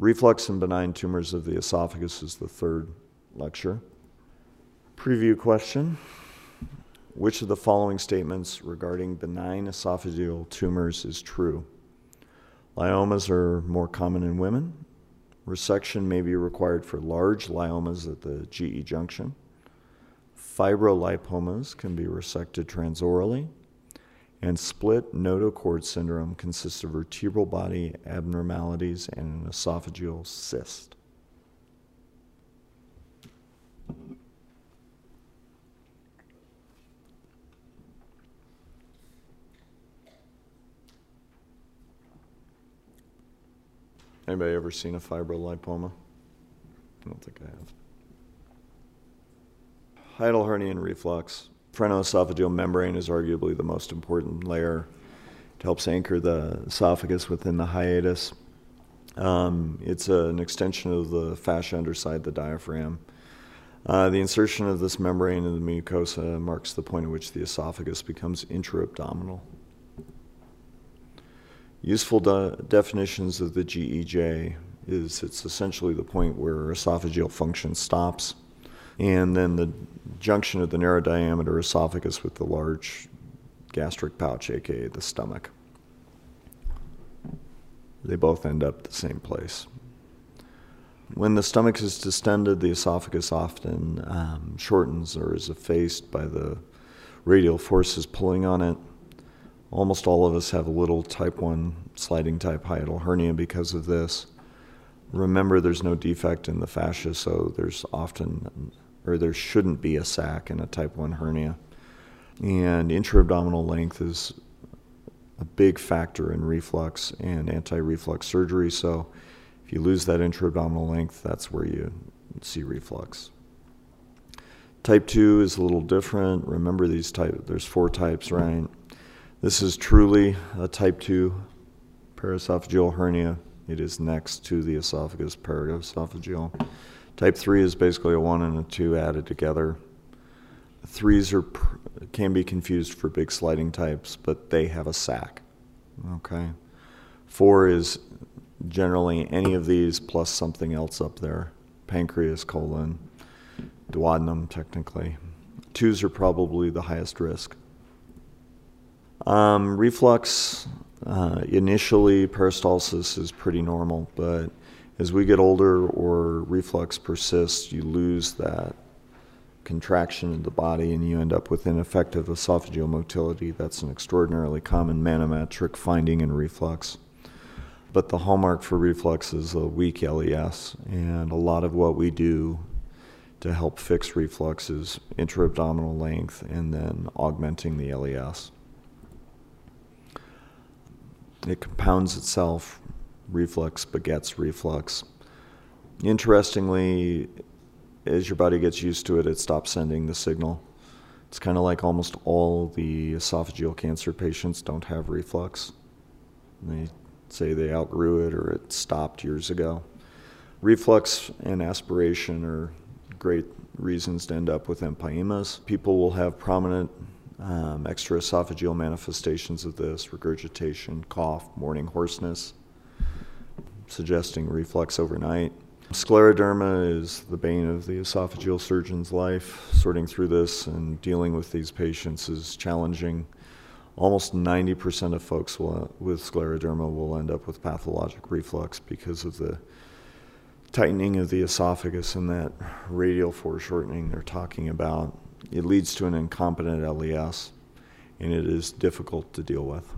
reflux and benign tumors of the esophagus is the third lecture. Preview question Which of the following statements regarding benign esophageal tumors is true? Leiomyomas are more common in women. Resection may be required for large leiomyomas at the GE junction. Fibrolipomas can be resected transorally. And split notochord syndrome consists of vertebral body abnormalities and an esophageal cyst. Anybody ever seen a fibrolipoma? I don't think I have. Hiatal hernia and reflux. Phrenoesophageal membrane is arguably the most important layer. It helps anchor the esophagus within the hiatus. Um, it's a, an extension of the fascia underside the diaphragm. Uh, the insertion of this membrane in the mucosa marks the point at which the esophagus becomes intra-abdominal. Useful de- definitions of the GEJ is it's essentially the point where esophageal function stops, and then the junction of the narrow diameter esophagus with the large gastric pouch, aka the stomach. They both end up the same place. When the stomach is distended, the esophagus often um, shortens or is effaced by the radial forces pulling on it. Almost all of us have a little type 1 sliding type hiatal hernia because of this. Remember, there's no defect in the fascia, so there's often, or there shouldn't be a sac in a type 1 hernia. And intra-abdominal length is a big factor in reflux and anti reflux surgery. So if you lose that intra-abdominal length, that's where you see reflux. Type 2 is a little different. Remember these type there's four types, right? This is truly a type 2 paraesophageal hernia. It is next to the esophagus paraesophageal. Type 3 is basically a 1 and a 2 added together. Threes are can be confused for big sliding types, but they have a sac. Okay. 4 is generally any of these plus something else up there. Pancreas, colon, duodenum technically. Twos are probably the highest risk. Um, reflux, uh, initially, peristalsis is pretty normal, but as we get older or reflux persists, you lose that contraction in the body and you end up with ineffective esophageal motility. That's an extraordinarily common manometric finding in reflux. But the hallmark for reflux is a weak LES, and a lot of what we do to help fix reflux is intra abdominal length and then augmenting the LES. It compounds itself. Reflux begets reflux. Interestingly, as your body gets used to it, it stops sending the signal. It's kind of like almost all the esophageal cancer patients don't have reflux. They say they outgrew it or it stopped years ago. Reflux and aspiration are great reasons to end up with empyemas. People will have prominent um, extraesophageal manifestations of this regurgitation, cough, morning hoarseness, suggesting reflux overnight. Scleroderma is the bane of the esophageal surgeon's life. Sorting through this and dealing with these patients is challenging. Almost 90% of folks will, with scleroderma will end up with pathologic reflux because of the tightening of the esophagus and that radial foreshortening they're talking about it leads to an incompetent LES, and it is difficult to deal with.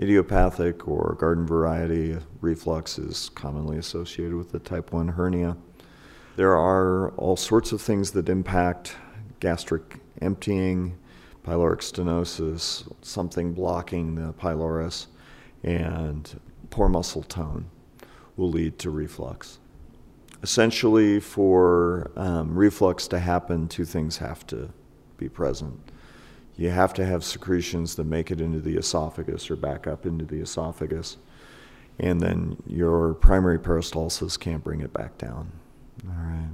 Idiopathic or garden variety reflux is commonly associated with the type 1 hernia. There are all sorts of things that impact gastric emptying, pyloric stenosis, something blocking the pylorus, and poor muscle tone will lead to reflux essentially, for um, reflux to happen, two things have to be present. You have to have secretions that make it into the esophagus or back up into the esophagus, and then your primary peristalsis can't bring it back down. All right.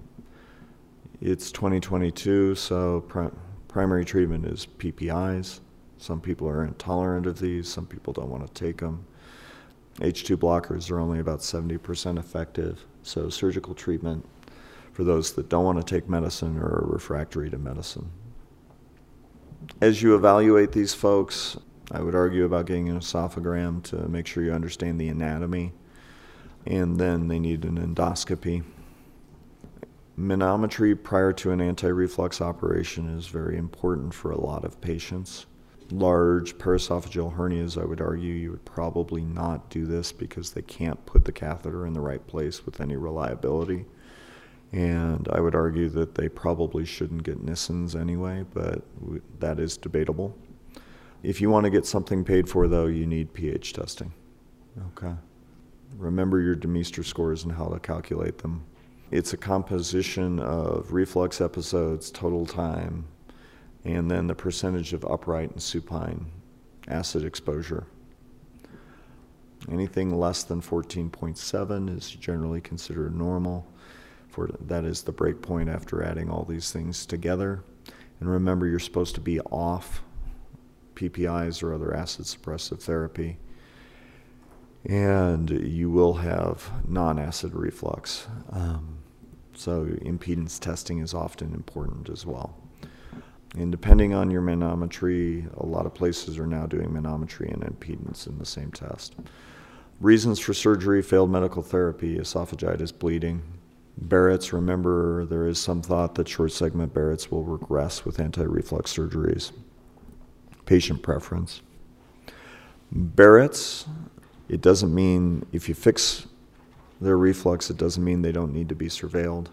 It's 2022, so pri- primary treatment is PPIs. Some people are intolerant of these, some people don't want to take them. H2 blockers are only about 70% effective, so surgical treatment for those that don't want to take medicine or are refractory to medicine. As you evaluate these folks, I would argue about getting an esophagram to make sure you understand the anatomy, and then they need an endoscopy. Manometry prior to an anti reflux operation is very important for a lot of patients. Large paraesophageal hernias, I would argue you would probably not do this because they can't put the catheter in the right place with any reliability. And I would argue that they probably shouldn't get Nissens anyway, but that is debatable. If you want to get something paid for, though, you need pH testing. Okay. Remember your DeMeester scores and how to calculate them. It's a composition of reflux episodes, total time, and then the percentage of upright and supine acid exposure. Anything less than 14.7 is generally considered normal for that is the break point after adding all these things together. And remember, you're supposed to be off PPIs or other acid suppressive therapy. And you will have non acid reflux. Um, so, impedance testing is often important as well. And depending on your manometry, a lot of places are now doing manometry and impedance in the same test. Reasons for surgery failed medical therapy, esophagitis, bleeding, Barrett's, remember, there is some thought that short segment Barrett's will regress with anti reflux surgeries. Patient preference. Barrett's, it doesn't mean if you fix their reflux, it doesn't mean they don't need to be surveilled.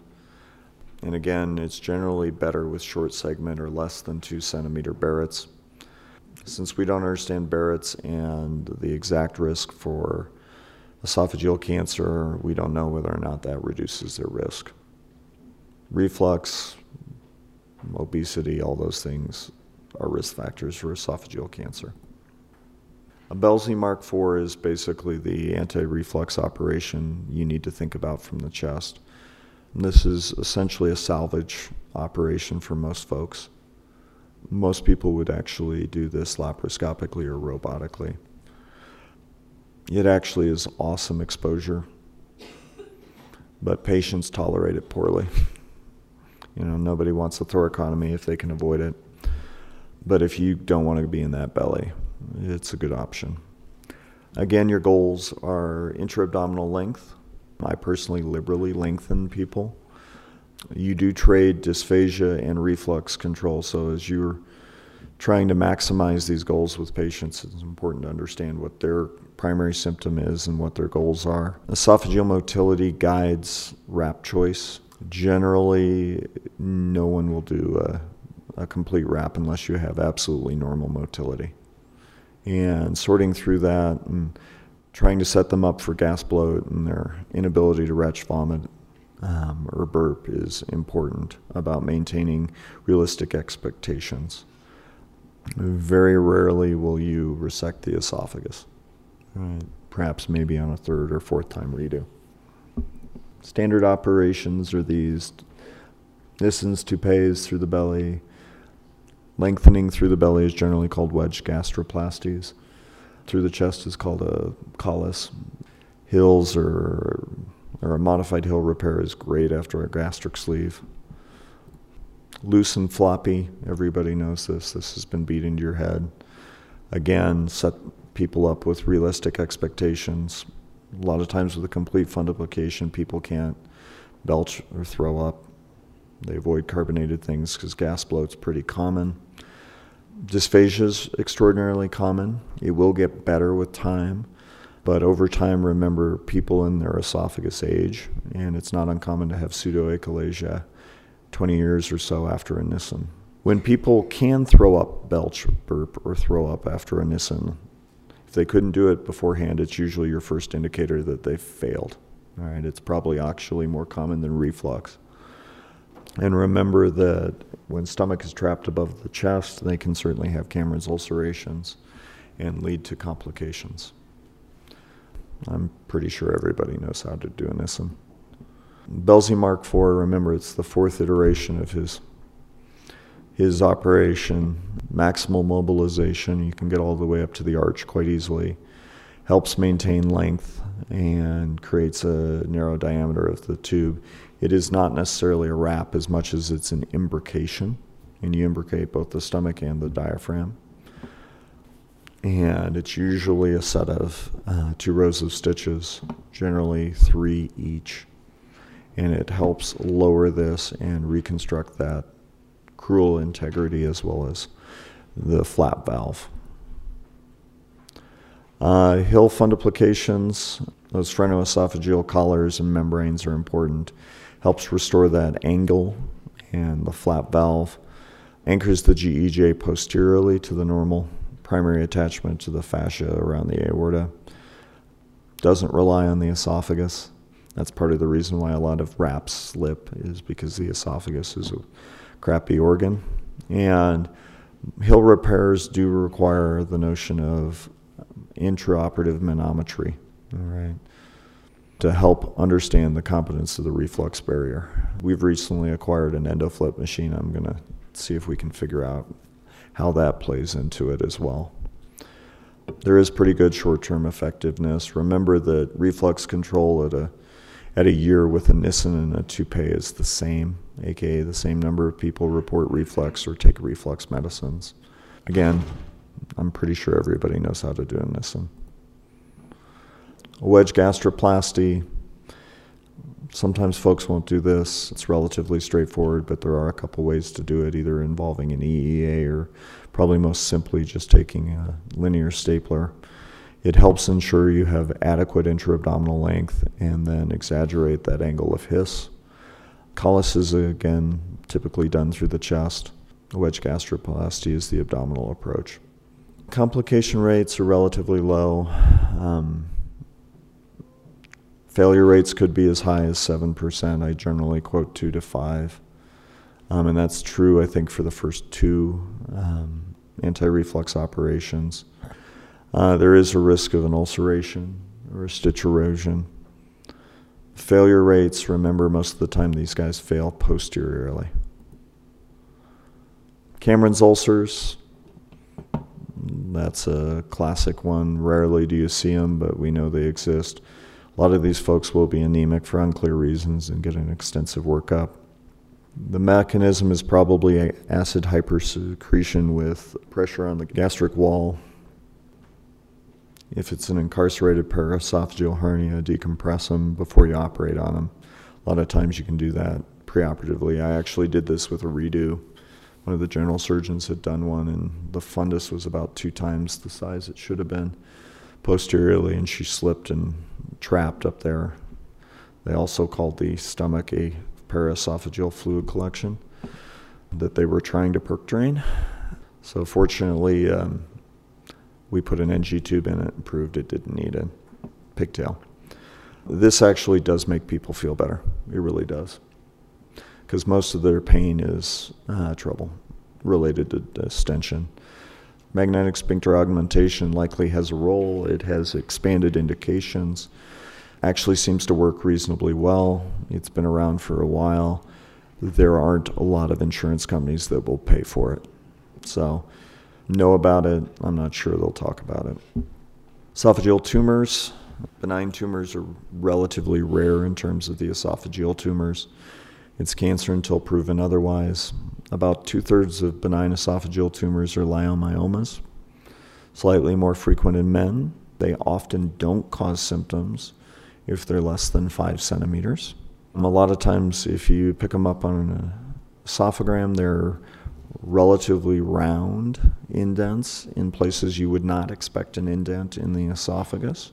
And again, it's generally better with short segment or less than two centimeter Barrett's. Since we don't understand Barrett's and the exact risk for esophageal cancer, we don't know whether or not that reduces their risk. Reflux, obesity, all those things are risk factors for esophageal cancer. A Belsey Mark IV is basically the anti reflux operation you need to think about from the chest. This is essentially a salvage operation for most folks. Most people would actually do this laparoscopically or robotically. It actually is awesome exposure, but patients tolerate it poorly. you know, nobody wants a thoracotomy if they can avoid it. But if you don't want to be in that belly, it's a good option. Again, your goals are intra-abdominal length. I personally liberally lengthen people. You do trade dysphagia and reflux control, so as you're trying to maximize these goals with patients, it's important to understand what their primary symptom is and what their goals are. Esophageal motility guides wrap choice. Generally, no one will do a, a complete wrap unless you have absolutely normal motility. And sorting through that and trying to set them up for gas bloat and their inability to retch vomit um, or burp is important about maintaining realistic expectations. Very rarely will you resect the esophagus. Right. Perhaps maybe on a third or fourth time redo. Standard operations are these Nissens Toupets through the belly. Lengthening through the belly is generally called wedge gastroplasties. Through the chest is called a Collis. Hills or, or a modified hill repair is great after a gastric sleeve loose and floppy. Everybody knows this. This has been beat into your head. Again, set people up with realistic expectations. A lot of times with a complete fundoplication, people can't belch or throw up. They avoid carbonated things because gas bloat's pretty common. Dysphagia is extraordinarily common. It will get better with time, but over time, remember people in their esophagus age, and it's not uncommon to have pseudoachalasia 20 years or so after a Nissen. When people can throw up, belch, burp, or throw up after a Nissen, if they couldn't do it beforehand, it's usually your first indicator that they failed. All right, it's probably actually more common than reflux. And remember that when stomach is trapped above the chest, they can certainly have Cameron's ulcerations and lead to complications. I'm pretty sure everybody knows how to do a Nissen. Belsey Mark IV, remember it's the fourth iteration of his his operation, maximal mobilization. You can get all the way up to the arch quite easily. helps maintain length and creates a narrow diameter of the tube. It is not necessarily a wrap as much as it's an imbrication, and you imbricate both the stomach and the diaphragm. And it's usually a set of uh, two rows of stitches, generally three each. And it helps lower this and reconstruct that crural integrity as well as the flap valve. Uh, Hill fundoplications, those phrenoesophageal collars and membranes are important. Helps restore that angle and the flap valve. Anchors the GEJ posteriorly to the normal primary attachment to the fascia around the aorta. Doesn't rely on the esophagus. That's part of the reason why a lot of wraps slip is because the esophagus is a crappy organ. And Hill repairs do require the notion of intraoperative manometry, all right, to help understand the competence of the reflux barrier. We've recently acquired an EndoFlip machine. I'm going to see if we can figure out how that plays into it as well. There is pretty good short-term effectiveness. Remember that reflux control at a at a year with a Nissen and a Toupet is the same, aka the same number of people report reflux or take reflux medicines. Again, I'm pretty sure everybody knows how to do a Nissen. A wedge gastroplasty. Sometimes folks won't do this. It's relatively straightforward, but there are a couple ways to do it, either involving an EEA or probably most simply just taking a linear stapler. It helps ensure you have adequate intra-abdominal length and then exaggerate that angle of His. Collis is, again, typically done through the chest. Wedge gastroplasty is the abdominal approach. Complication rates are relatively low. Um, failure rates could be as high as 7%. I generally quote 2 to 5. Um, and that's true, I think, for the first two um, anti reflux operations. Uh, there is a risk of an ulceration or a stitch erosion. Failure rates, remember, most of the time these guys fail posteriorly. Cameron's ulcers, that's a classic one. Rarely do you see them, but we know they exist. A lot of these folks will be anemic for unclear reasons and get an extensive workup. The mechanism is probably acid hypersecretion with pressure on the gastric wall. If it's an incarcerated paraesophageal hernia, decompress them before you operate on them. A lot of times you can do that preoperatively. I actually did this with a redo one of the general surgeons had done one, and the fundus was about two times the size it should have been posteriorly, and she slipped and trapped up there. They also called the stomach a paraesophageal fluid collection that they were trying to perk drain. So fortunately, um, we put an NG tube in it and proved it didn't need a pigtail. This actually does make people feel better. It really does because most of their pain is uh, trouble related to distension. Magnetic sphincter augmentation likely has a role. It has expanded indications. Actually seems to work reasonably well. It's been around for a while. There aren't a lot of insurance companies that will pay for it. So, know about it. I'm not sure they'll talk about it. Esophageal tumors. Benign tumors are relatively rare in terms of the esophageal tumors. It's cancer until proven otherwise. About two thirds of benign esophageal tumors are leiomyomas, slightly more frequent in men. They often don't cause symptoms if they're less than five centimeters. A lot of times, if you pick them up on an esophagram, they're relatively round indents in places you would not expect an indent in the esophagus.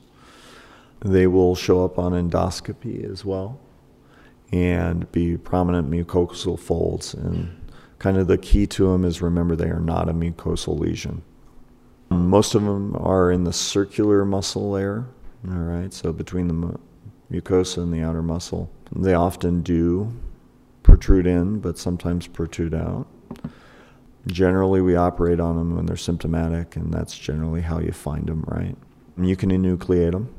They will show up on endoscopy as well and be prominent mucosal folds. And kind of the key to them is remember they are not a mucosal lesion. Most of them are in the circular muscle layer, all right, so between the mucosa and the outer muscle. They often do protrude in, but sometimes protrude out. Generally, we operate on them when they're symptomatic, and that's generally how you find them, right? And you can enucleate them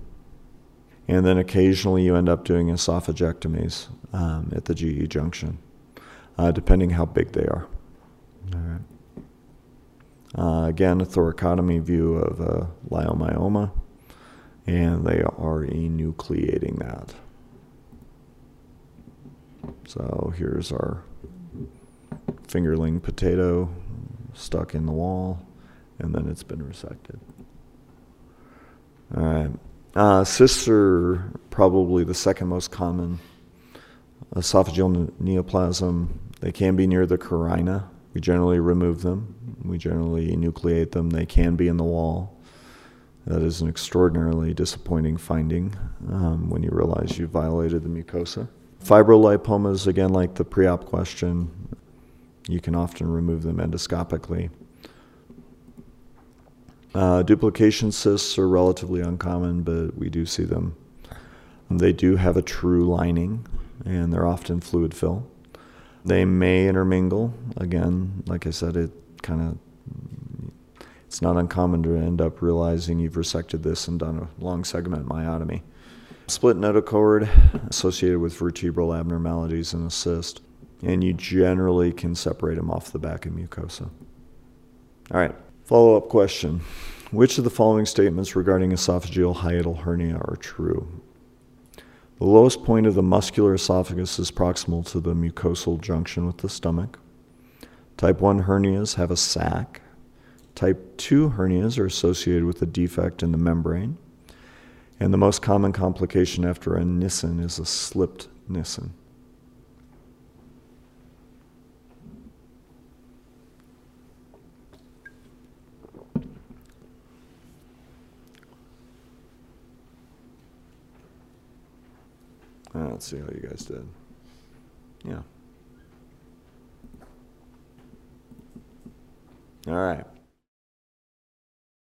and then occasionally you end up doing esophagectomies um, at the GE junction, uh, depending how big they are. All right. Uh, again, a thoracotomy view of a leiomyoma. and they are enucleating that. So here's our fingerling potato stuck in the wall, and then it's been resected. All right. Uh, cysts are probably the second most common esophageal neoplasm. They can be near the carina. We generally remove them. We generally enucleate them. They can be in the wall. That is an extraordinarily disappointing finding um, when you realize you violated the mucosa. Fibrolipomas, again, like the pre op question, you can often remove them endoscopically. Uh, duplication cysts are relatively uncommon, but we do see them. They do have a true lining, and they're often fluid fill. They may intermingle. Again, like I said, it kind of it's not uncommon to end up realizing you've resected this and done a long segment myotomy. Split notochord associated with vertebral abnormalities and a cyst, and you generally can separate them off the back of mucosa. All right, follow up question. Which of the following statements regarding esophageal hiatal hernia are true? The lowest point of the muscular esophagus is proximal to the mucosal junction with the stomach. Type 1 hernias have a sac. Type 2 hernias are associated with a defect in the membrane. And the most common complication after a Nissen is a slipped Nissen. Let's see how you guys did. Yeah. All right.